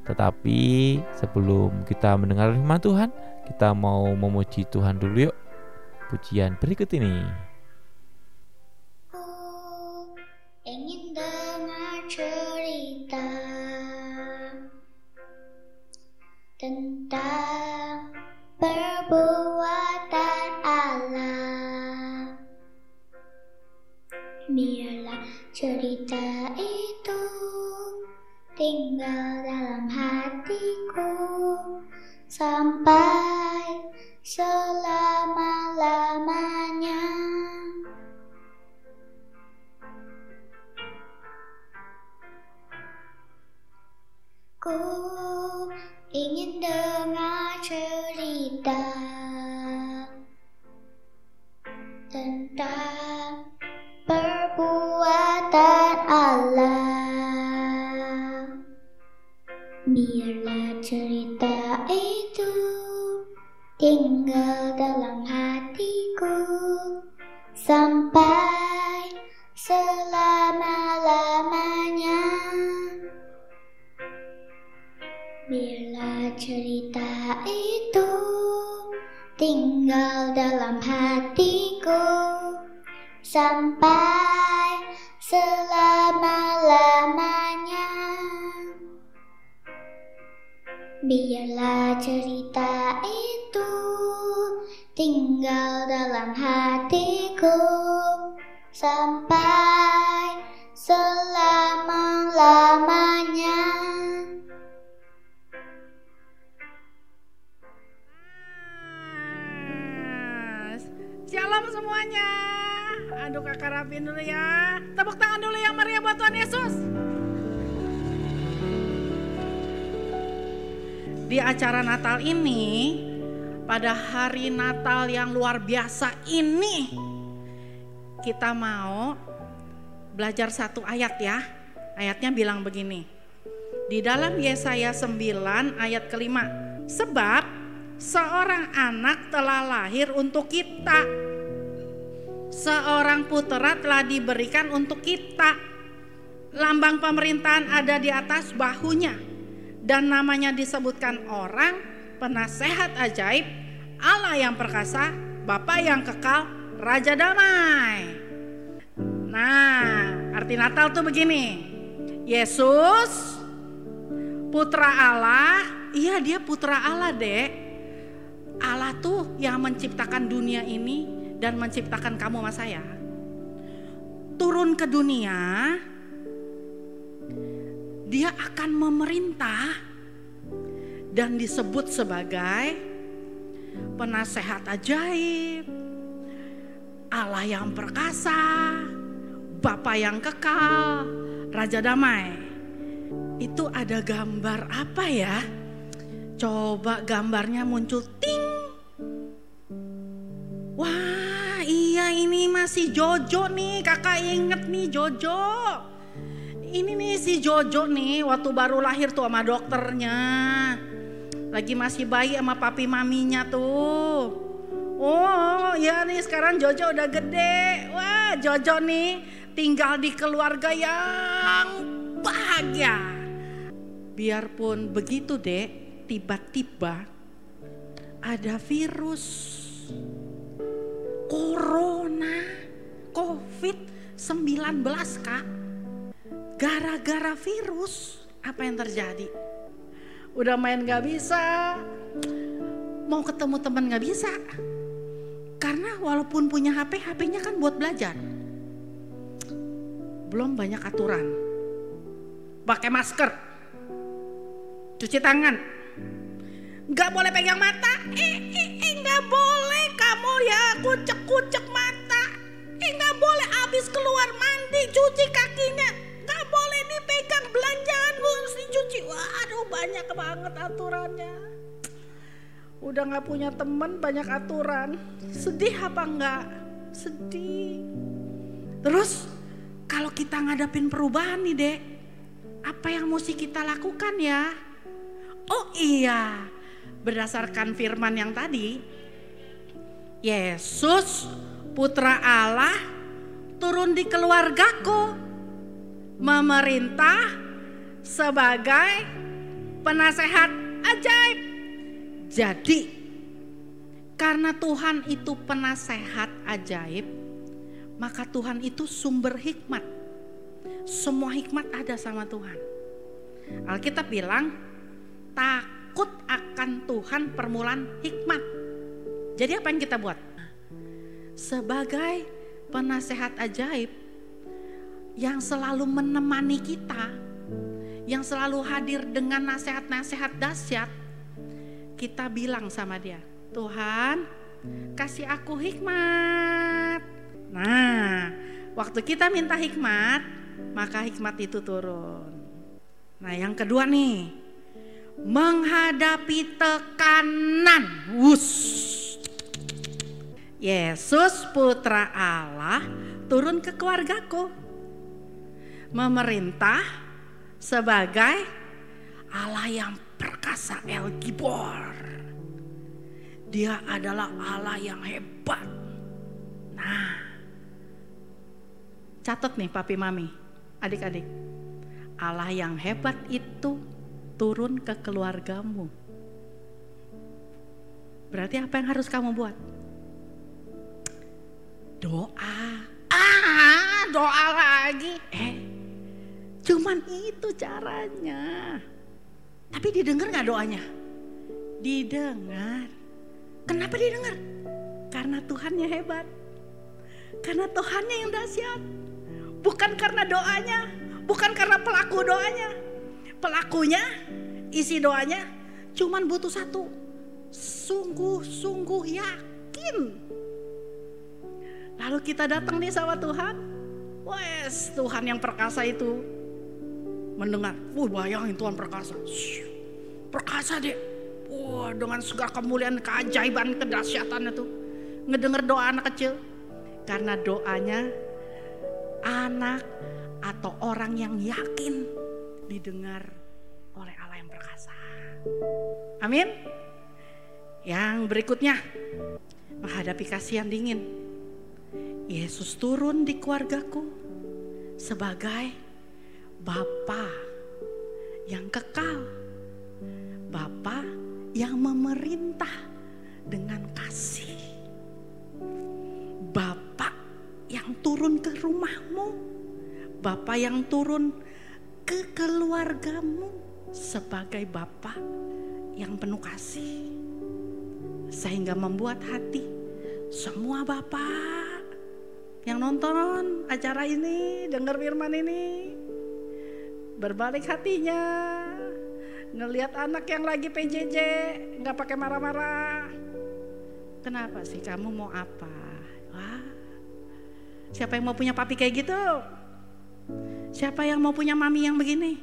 [SPEAKER 1] Tetapi sebelum kita mendengar firman Tuhan, kita mau memuji Tuhan dulu yuk. Pujian berikut ini.
[SPEAKER 7] Tentang perbuatan cerita itu tinggal dalam hatiku sampai selama-lamanya. Ku ingin dengar cerita tentang perbuatan Allah. Biarlah cerita itu tinggal dalam hatiku sampai selama-lamanya. Biarlah cerita itu tinggal dalam hatiku sampai selama-lamanya. Biarlah cerita itu tinggal dalam hatiku sampai selama-lamanya.
[SPEAKER 8] Shalom semuanya. Aduh kakak rapin dulu ya. Tepuk tangan dulu yang meriah buat Tuhan Yesus. Di acara Natal ini, pada hari Natal yang luar biasa ini, kita mau belajar satu ayat ya. Ayatnya bilang begini. Di dalam Yesaya 9 ayat kelima. Sebab seorang anak telah lahir untuk kita. Seorang putera telah diberikan untuk kita. Lambang pemerintahan ada di atas bahunya. Dan namanya disebutkan orang, penasehat ajaib, Allah yang perkasa, Bapa yang kekal, Raja damai. Nah, arti Natal tuh begini. Yesus putra Allah, iya dia putra Allah, Dek. Allah tuh yang menciptakan dunia ini dan menciptakan kamu sama saya. Turun ke dunia, dia akan memerintah dan disebut sebagai penasehat ajaib, Allah yang perkasa, Bapa yang kekal, Raja damai. Itu ada gambar apa ya? Coba gambarnya muncul ting. Wah, iya ini masih Jojo nih. Kakak inget nih Jojo. Ini nih si Jojo nih waktu baru lahir tuh sama dokternya. Lagi masih bayi sama papi maminya tuh. Oh ya nih sekarang Jojo udah gede. Wah Jojo nih tinggal di keluarga yang bahagia. Biarpun begitu dek, tiba-tiba ada virus corona covid-19 kak. Gara-gara virus apa yang terjadi? Udah main gak bisa, mau ketemu teman gak bisa. Karena walaupun punya HP, HP-nya kan buat belajar. Belum banyak aturan. Pakai masker. Cuci tangan. Gak boleh pegang mata. Eh, eh, eh, gak boleh kamu ya kucek-kucek mata. Eh, gak boleh habis keluar mandi cuci kakinya. Gak boleh dipegang belanjaan harus dicuci. Waduh banyak banget aturannya. Udah gak punya teman banyak aturan. Sedih apa enggak? Sedih. Terus kalau kita ngadapin perubahan nih dek. Apa yang mesti kita lakukan ya? Oh iya, berdasarkan firman yang tadi, Yesus putra Allah turun di keluargaku memerintah sebagai penasehat ajaib. Jadi karena Tuhan itu penasehat ajaib, maka Tuhan itu sumber hikmat. Semua hikmat ada sama Tuhan. Alkitab bilang takut akan Tuhan permulaan hikmat. Jadi apa yang kita buat? Sebagai penasehat ajaib yang selalu menemani kita, yang selalu hadir dengan nasihat-nasihat dahsyat, kita bilang sama dia, Tuhan kasih aku hikmat. Nah, waktu kita minta hikmat, maka hikmat itu turun. Nah, yang kedua nih, menghadapi tekanan. Wus. Yesus putra Allah turun ke keluargaku. Memerintah sebagai Allah yang perkasa El Gibor. Dia adalah Allah yang hebat. Nah, catat nih papi mami, adik-adik. Allah yang hebat itu turun ke keluargamu. Berarti apa yang harus kamu buat? Doa. Ah, doa lagi. Eh, cuman itu caranya. Tapi didengar nggak doanya? Didengar. Kenapa didengar? Karena Tuhannya hebat. Karena Tuhannya yang dahsyat. Bukan karena doanya, bukan karena pelaku doanya. Pelakunya, isi doanya cuman butuh satu. Sungguh-sungguh yakin. Lalu kita datang nih sama Tuhan. Wes, Tuhan yang perkasa itu mendengar. Wah, bayangin Tuhan perkasa. Perkasa deh. Wah, dengan segala kemuliaan, keajaiban, kedahsyatannya tuh. Ngedenger doa anak kecil. Karena doanya anak atau orang yang yakin didengar oleh Allah yang perkasa. Amin. Yang berikutnya menghadapi kasihan dingin. Yesus turun di keluargaku sebagai Bapa yang kekal. Bapa yang memerintah dengan kasih. Bapak yang turun ke rumahmu. Bapak yang turun ke keluargamu sebagai Bapak yang penuh kasih. Sehingga membuat hati semua Bapak yang nonton acara ini, dengar firman ini, berbalik hatinya ngelihat anak yang lagi PJJ nggak pakai marah-marah. Kenapa sih kamu mau apa? Wah, siapa yang mau punya papi kayak gitu? Siapa yang mau punya mami yang begini?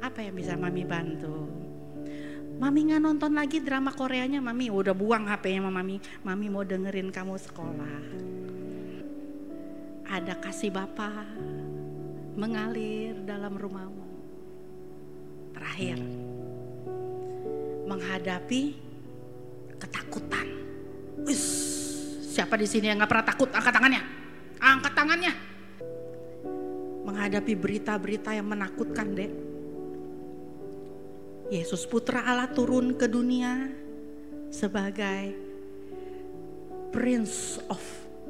[SPEAKER 8] Apa yang bisa mami bantu? Mami nggak nonton lagi drama Koreanya, mami udah buang HP-nya sama mami. Mami mau dengerin kamu sekolah. Ada kasih Bapa mengalir dalam rumahmu. Terakhir, menghadapi ketakutan. Wis, siapa di sini yang nggak pernah takut? Angkat tangannya. Angkat tangannya. Menghadapi berita-berita yang menakutkan, Dek. Yesus Putra Allah turun ke dunia sebagai Prince of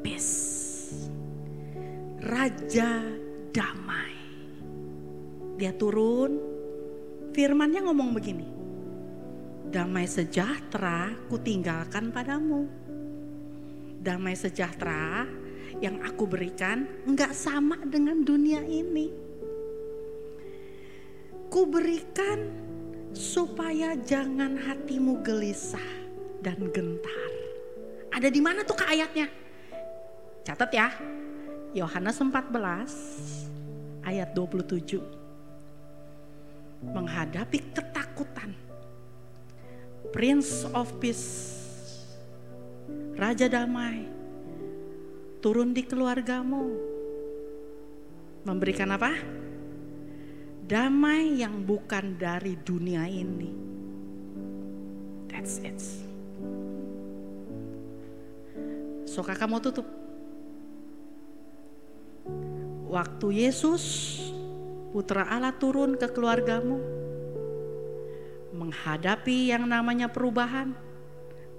[SPEAKER 8] Peace. Raja damai. Dia turun, firmannya ngomong begini. Damai sejahtera kutinggalkan padamu. Damai sejahtera yang aku berikan enggak sama dengan dunia ini. Ku berikan supaya jangan hatimu gelisah dan gentar. Ada di mana tuh kak ayatnya? Catat ya. Yohanes 14 ayat 27. Menghadapi ketakutan. Prince of Peace. Raja damai. Turun di keluargamu. Memberikan apa? damai yang bukan dari dunia ini. That's it. So kakak mau tutup. Waktu Yesus putra Allah turun ke keluargamu. Menghadapi yang namanya perubahan.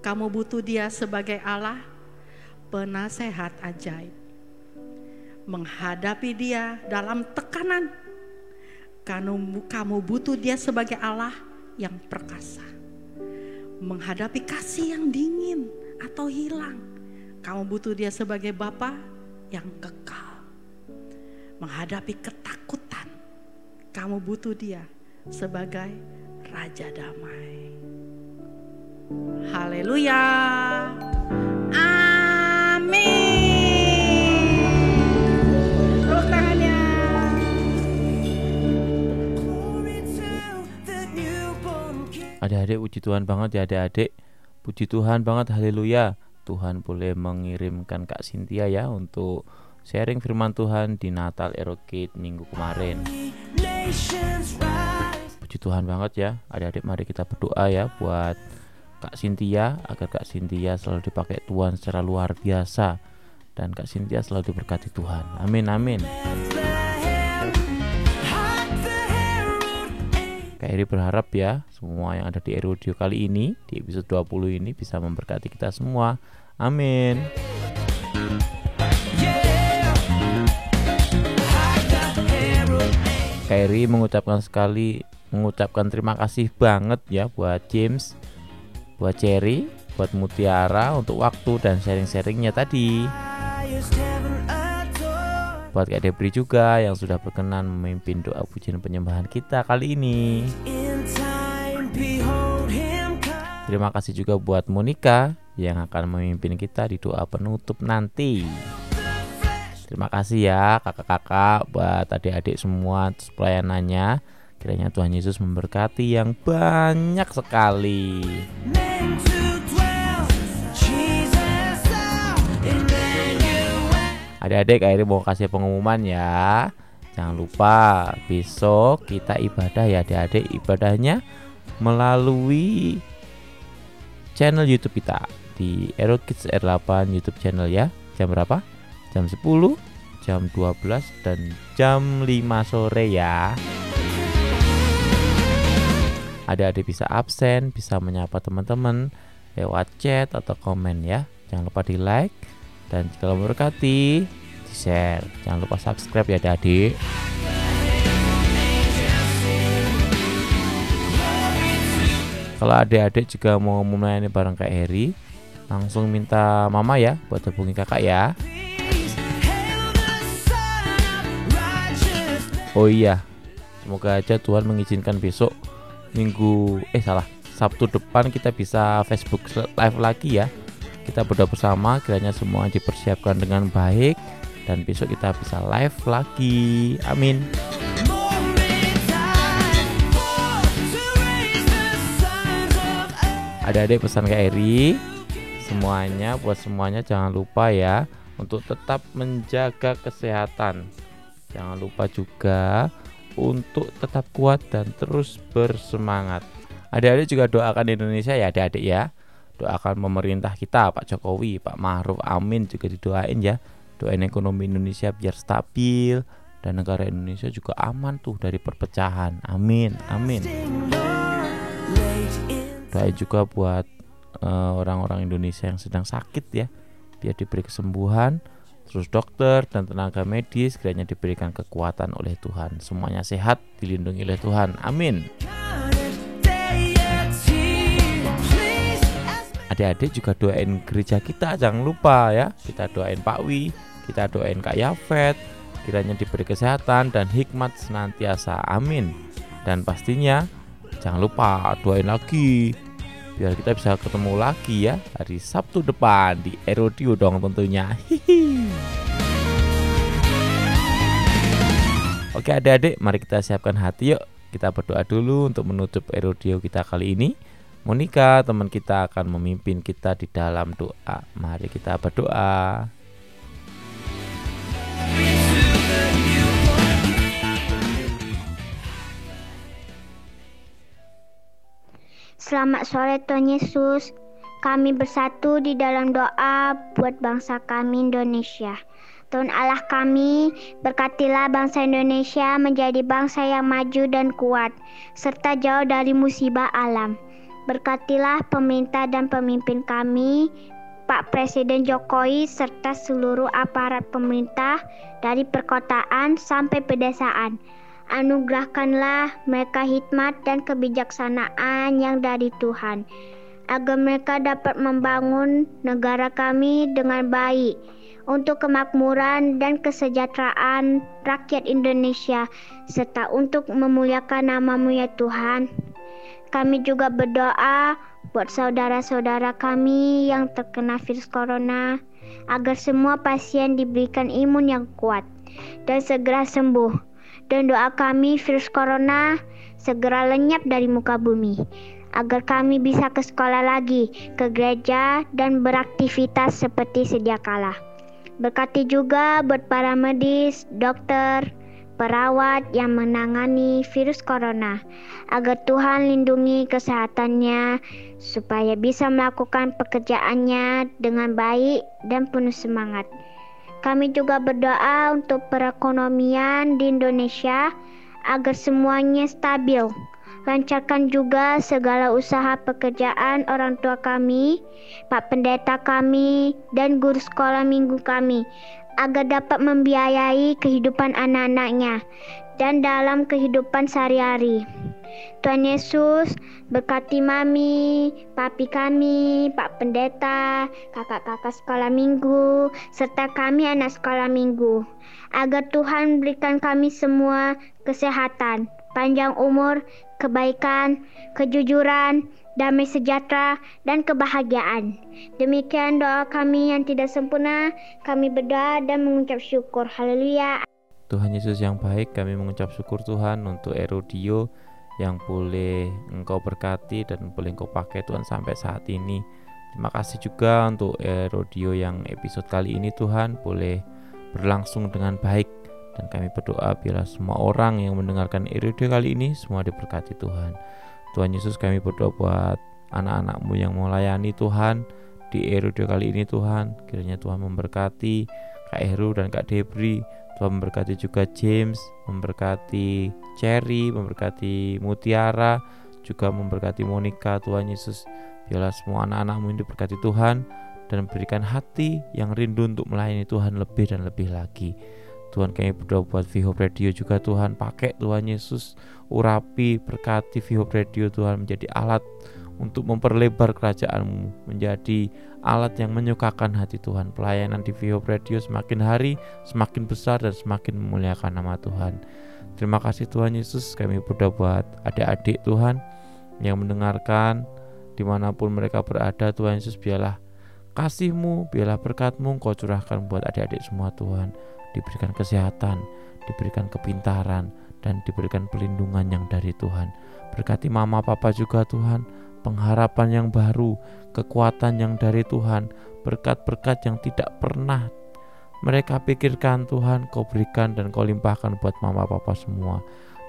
[SPEAKER 8] Kamu butuh dia sebagai Allah. Penasehat ajaib. Menghadapi dia dalam tekanan kamu, kamu butuh dia sebagai Allah yang perkasa. Menghadapi kasih yang dingin atau hilang. Kamu butuh dia sebagai Bapa yang kekal. Menghadapi ketakutan. Kamu butuh dia sebagai Raja Damai. Haleluya.
[SPEAKER 1] Adik-adik puji Tuhan banget ya adik-adik. Puji Tuhan banget haleluya. Tuhan boleh mengirimkan Kak Cynthia ya Untuk sharing firman Tuhan di Natal Erokit minggu kemarin. Puji Tuhan banget ya. Adik-adik mari kita berdoa ya Buat Kak Cynthia Agar Kak Cynthia selalu dipakai Tuhan secara luar biasa. Dan Kak Cynthia selalu diberkati Tuhan. Amin amin Eri berharap ya semua yang ada di Erudio kali ini di episode 20 ini bisa memberkati kita semua. Amin. Kak Eri mengucapkan sekali mengucapkan terima kasih banget ya buat James, buat Cherry, buat Mutiara untuk waktu dan sharing-sharingnya tadi. Buat Kak Debri juga yang sudah berkenan memimpin doa pujian penyembahan kita kali ini. Terima kasih juga buat Monica yang akan memimpin kita di doa penutup nanti. Terima kasih ya kakak-kakak buat adik-adik semua pelayanannya. Kiranya Tuhan Yesus memberkati yang banyak sekali. Adik-adik akhirnya mau kasih pengumuman ya. Jangan lupa besok kita ibadah ya adik-adik ibadahnya melalui channel YouTube kita di Aero Kids R8 YouTube channel ya. Jam berapa? Jam 10, jam 12 dan jam 5 sore ya. Adik-adik bisa absen, bisa menyapa teman-teman lewat chat atau komen ya. Jangan lupa di like dan jika memberkati di share. Jangan lupa subscribe ya adik-adik. Kalau adik-adik juga mau melayani bareng Kak Heri, langsung minta mama ya buat hubungi kakak ya. Oh iya, semoga aja Tuhan mengizinkan besok minggu eh salah Sabtu depan kita bisa Facebook live lagi ya kita berdoa bersama kiranya semua dipersiapkan dengan baik dan besok kita bisa live lagi. Amin. Adik-adik pesan ke Eri semuanya buat semuanya jangan lupa ya untuk tetap menjaga kesehatan. Jangan lupa juga untuk tetap kuat dan terus bersemangat. Adik-adik juga doakan Indonesia ya adik-adik ya doakan pemerintah kita Pak Jokowi Pak Ma'ruf Amin juga didoain ya. Doain ekonomi Indonesia biar stabil dan negara Indonesia juga aman tuh dari perpecahan. Amin amin. Doain juga buat eh, orang-orang Indonesia yang sedang sakit ya biar diberi kesembuhan terus dokter dan tenaga medis kiranya diberikan kekuatan oleh Tuhan. Semuanya sehat dilindungi oleh Tuhan. Amin adik-adik juga doain gereja kita jangan lupa ya. Kita doain Pak Wi kita doain Kak Yafet kiranya diberi kesehatan dan hikmat senantiasa amin. Dan pastinya jangan lupa doain lagi biar kita bisa ketemu lagi ya hari Sabtu depan di Erodio dong tentunya. Hihi. Oke adik-adik mari kita siapkan hati yuk. Kita berdoa dulu untuk menutup Erodio kita kali ini Monica teman kita akan memimpin kita di dalam doa mari kita berdoa
[SPEAKER 9] Selamat sore Tuhan Yesus. Kami bersatu di dalam doa buat bangsa kami Indonesia. Tuhan Allah kami, berkatilah bangsa Indonesia menjadi bangsa yang maju dan kuat, serta jauh dari musibah alam. Berkatilah pemerintah dan pemimpin kami, Pak Presiden Jokowi, serta seluruh aparat pemerintah dari perkotaan sampai pedesaan. Anugerahkanlah mereka hikmat dan kebijaksanaan yang dari Tuhan, agar mereka dapat membangun negara kami dengan baik untuk kemakmuran dan kesejahteraan rakyat Indonesia, serta untuk memuliakan namamu ya Tuhan. Kami juga berdoa buat saudara-saudara kami yang terkena virus corona, agar semua pasien diberikan imun yang kuat dan segera sembuh dan doa kami virus corona segera lenyap dari muka bumi agar kami bisa ke sekolah lagi, ke gereja dan beraktivitas seperti sedia kala. Berkati juga buat para medis, dokter, perawat yang menangani virus corona agar Tuhan lindungi kesehatannya supaya bisa melakukan pekerjaannya dengan baik dan penuh semangat. Kami juga berdoa untuk perekonomian di Indonesia agar semuanya stabil. Lancarkan juga segala usaha pekerjaan orang tua kami, Pak Pendeta kami, dan guru sekolah minggu kami agar dapat membiayai kehidupan anak-anaknya dan dalam kehidupan sehari-hari. Tuhan Yesus berkati mami, papi kami, Pak Pendeta, kakak-kakak sekolah minggu, serta kami anak sekolah minggu. Agar Tuhan berikan kami semua kesehatan, panjang umur, kebaikan, kejujuran, damai sejahtera, dan kebahagiaan. Demikian doa kami yang tidak sempurna, kami berdoa dan mengucap syukur. Haleluya.
[SPEAKER 1] Tuhan Yesus yang baik kami mengucap syukur Tuhan untuk Erodio yang boleh engkau berkati dan boleh engkau pakai Tuhan sampai saat ini. Terima kasih juga untuk Erodio yang episode kali ini Tuhan boleh berlangsung dengan baik dan kami berdoa biarlah semua orang yang mendengarkan Erodio kali ini semua diberkati Tuhan. Tuhan Yesus kami berdoa buat anak-anakmu yang melayani Tuhan di Erodio kali ini Tuhan kiranya Tuhan memberkati Kak Heru dan Kak Debri Tuhan memberkati juga James, memberkati Cherry, memberkati Mutiara, juga memberkati Monica. Tuhan Yesus, biarlah semua anak-anakmu ini diberkati Tuhan dan berikan hati yang rindu untuk melayani Tuhan lebih dan lebih lagi. Tuhan kami berdoa buat Vihope Radio juga Tuhan. Pakai Tuhan Yesus urapi berkati Vihope Radio Tuhan menjadi alat untuk memperlebar kerajaanmu menjadi alat yang menyukakan hati Tuhan. Pelayanan di Vio Radio semakin hari semakin besar dan semakin memuliakan nama Tuhan. Terima kasih Tuhan Yesus kami berdoa buat adik-adik Tuhan yang mendengarkan di mana pun mereka berada Tuhan Yesus biarlah kasihmu biarlah berkatmu Engkau curahkan buat adik-adik semua Tuhan diberikan kesehatan diberikan kepintaran dan diberikan pelindungan yang dari Tuhan. Berkati mama papa juga Tuhan. Pengharapan yang baru kekuatan yang dari Tuhan berkat-berkat yang tidak pernah mereka pikirkan Tuhan. Kau berikan dan kau limpahkan buat mama papa semua.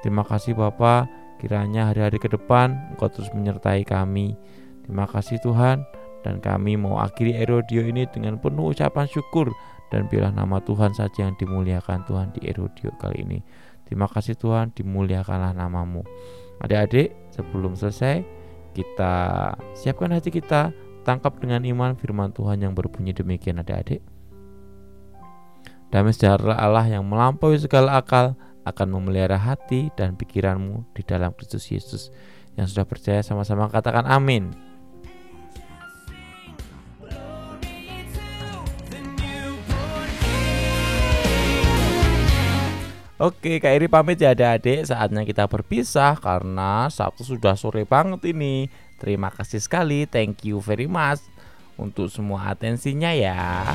[SPEAKER 1] Terima kasih Bapak kiranya hari-hari ke depan engkau terus menyertai kami. Terima kasih Tuhan. Dan kami mau akhiri Erodio ini dengan penuh ucapan syukur dan biarlah nama Tuhan saja yang dimuliakan Tuhan di Erodio kali ini terima kasih Tuhan dimuliakanlah namamu adik-adik sebelum selesai kita siapkan hati kita tangkap dengan iman firman Tuhan yang berbunyi demikian adik-adik Damai sejahtera Allah yang melampaui segala akal akan memelihara hati dan pikiranmu di dalam Kristus Yesus. Yang sudah percaya sama-sama katakan amin. Oke, Kak Iri pamit ya adik-adik. Saatnya kita berpisah karena Sabtu sudah sore banget ini. Terima kasih sekali, thank you very much Untuk semua atensinya ya.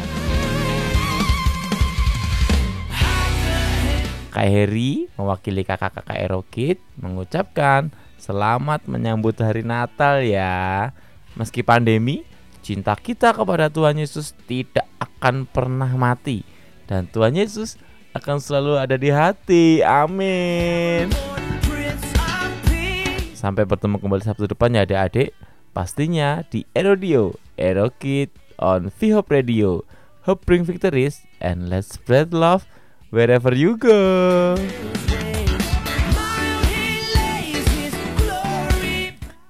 [SPEAKER 1] Kak Heri mewakili kakak-kakak Erokid mengucapkan selamat menyambut hari Natal ya. Meski pandemi, cinta kita kepada Tuhan Yesus tidak akan pernah mati. Dan Tuhan Yesus akan selalu ada di hati. Amin. Sampai bertemu kembali Sabtu depan ya adik-adik. Pastinya di Erodio, Erokid on VHOP Radio. Hope bring victories and let's spread love wherever you go.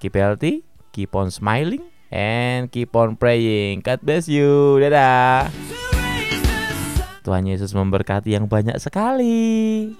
[SPEAKER 1] Keep healthy, keep on smiling, and keep on praying. God bless you. Dadah. Tuhan Yesus memberkati yang banyak sekali.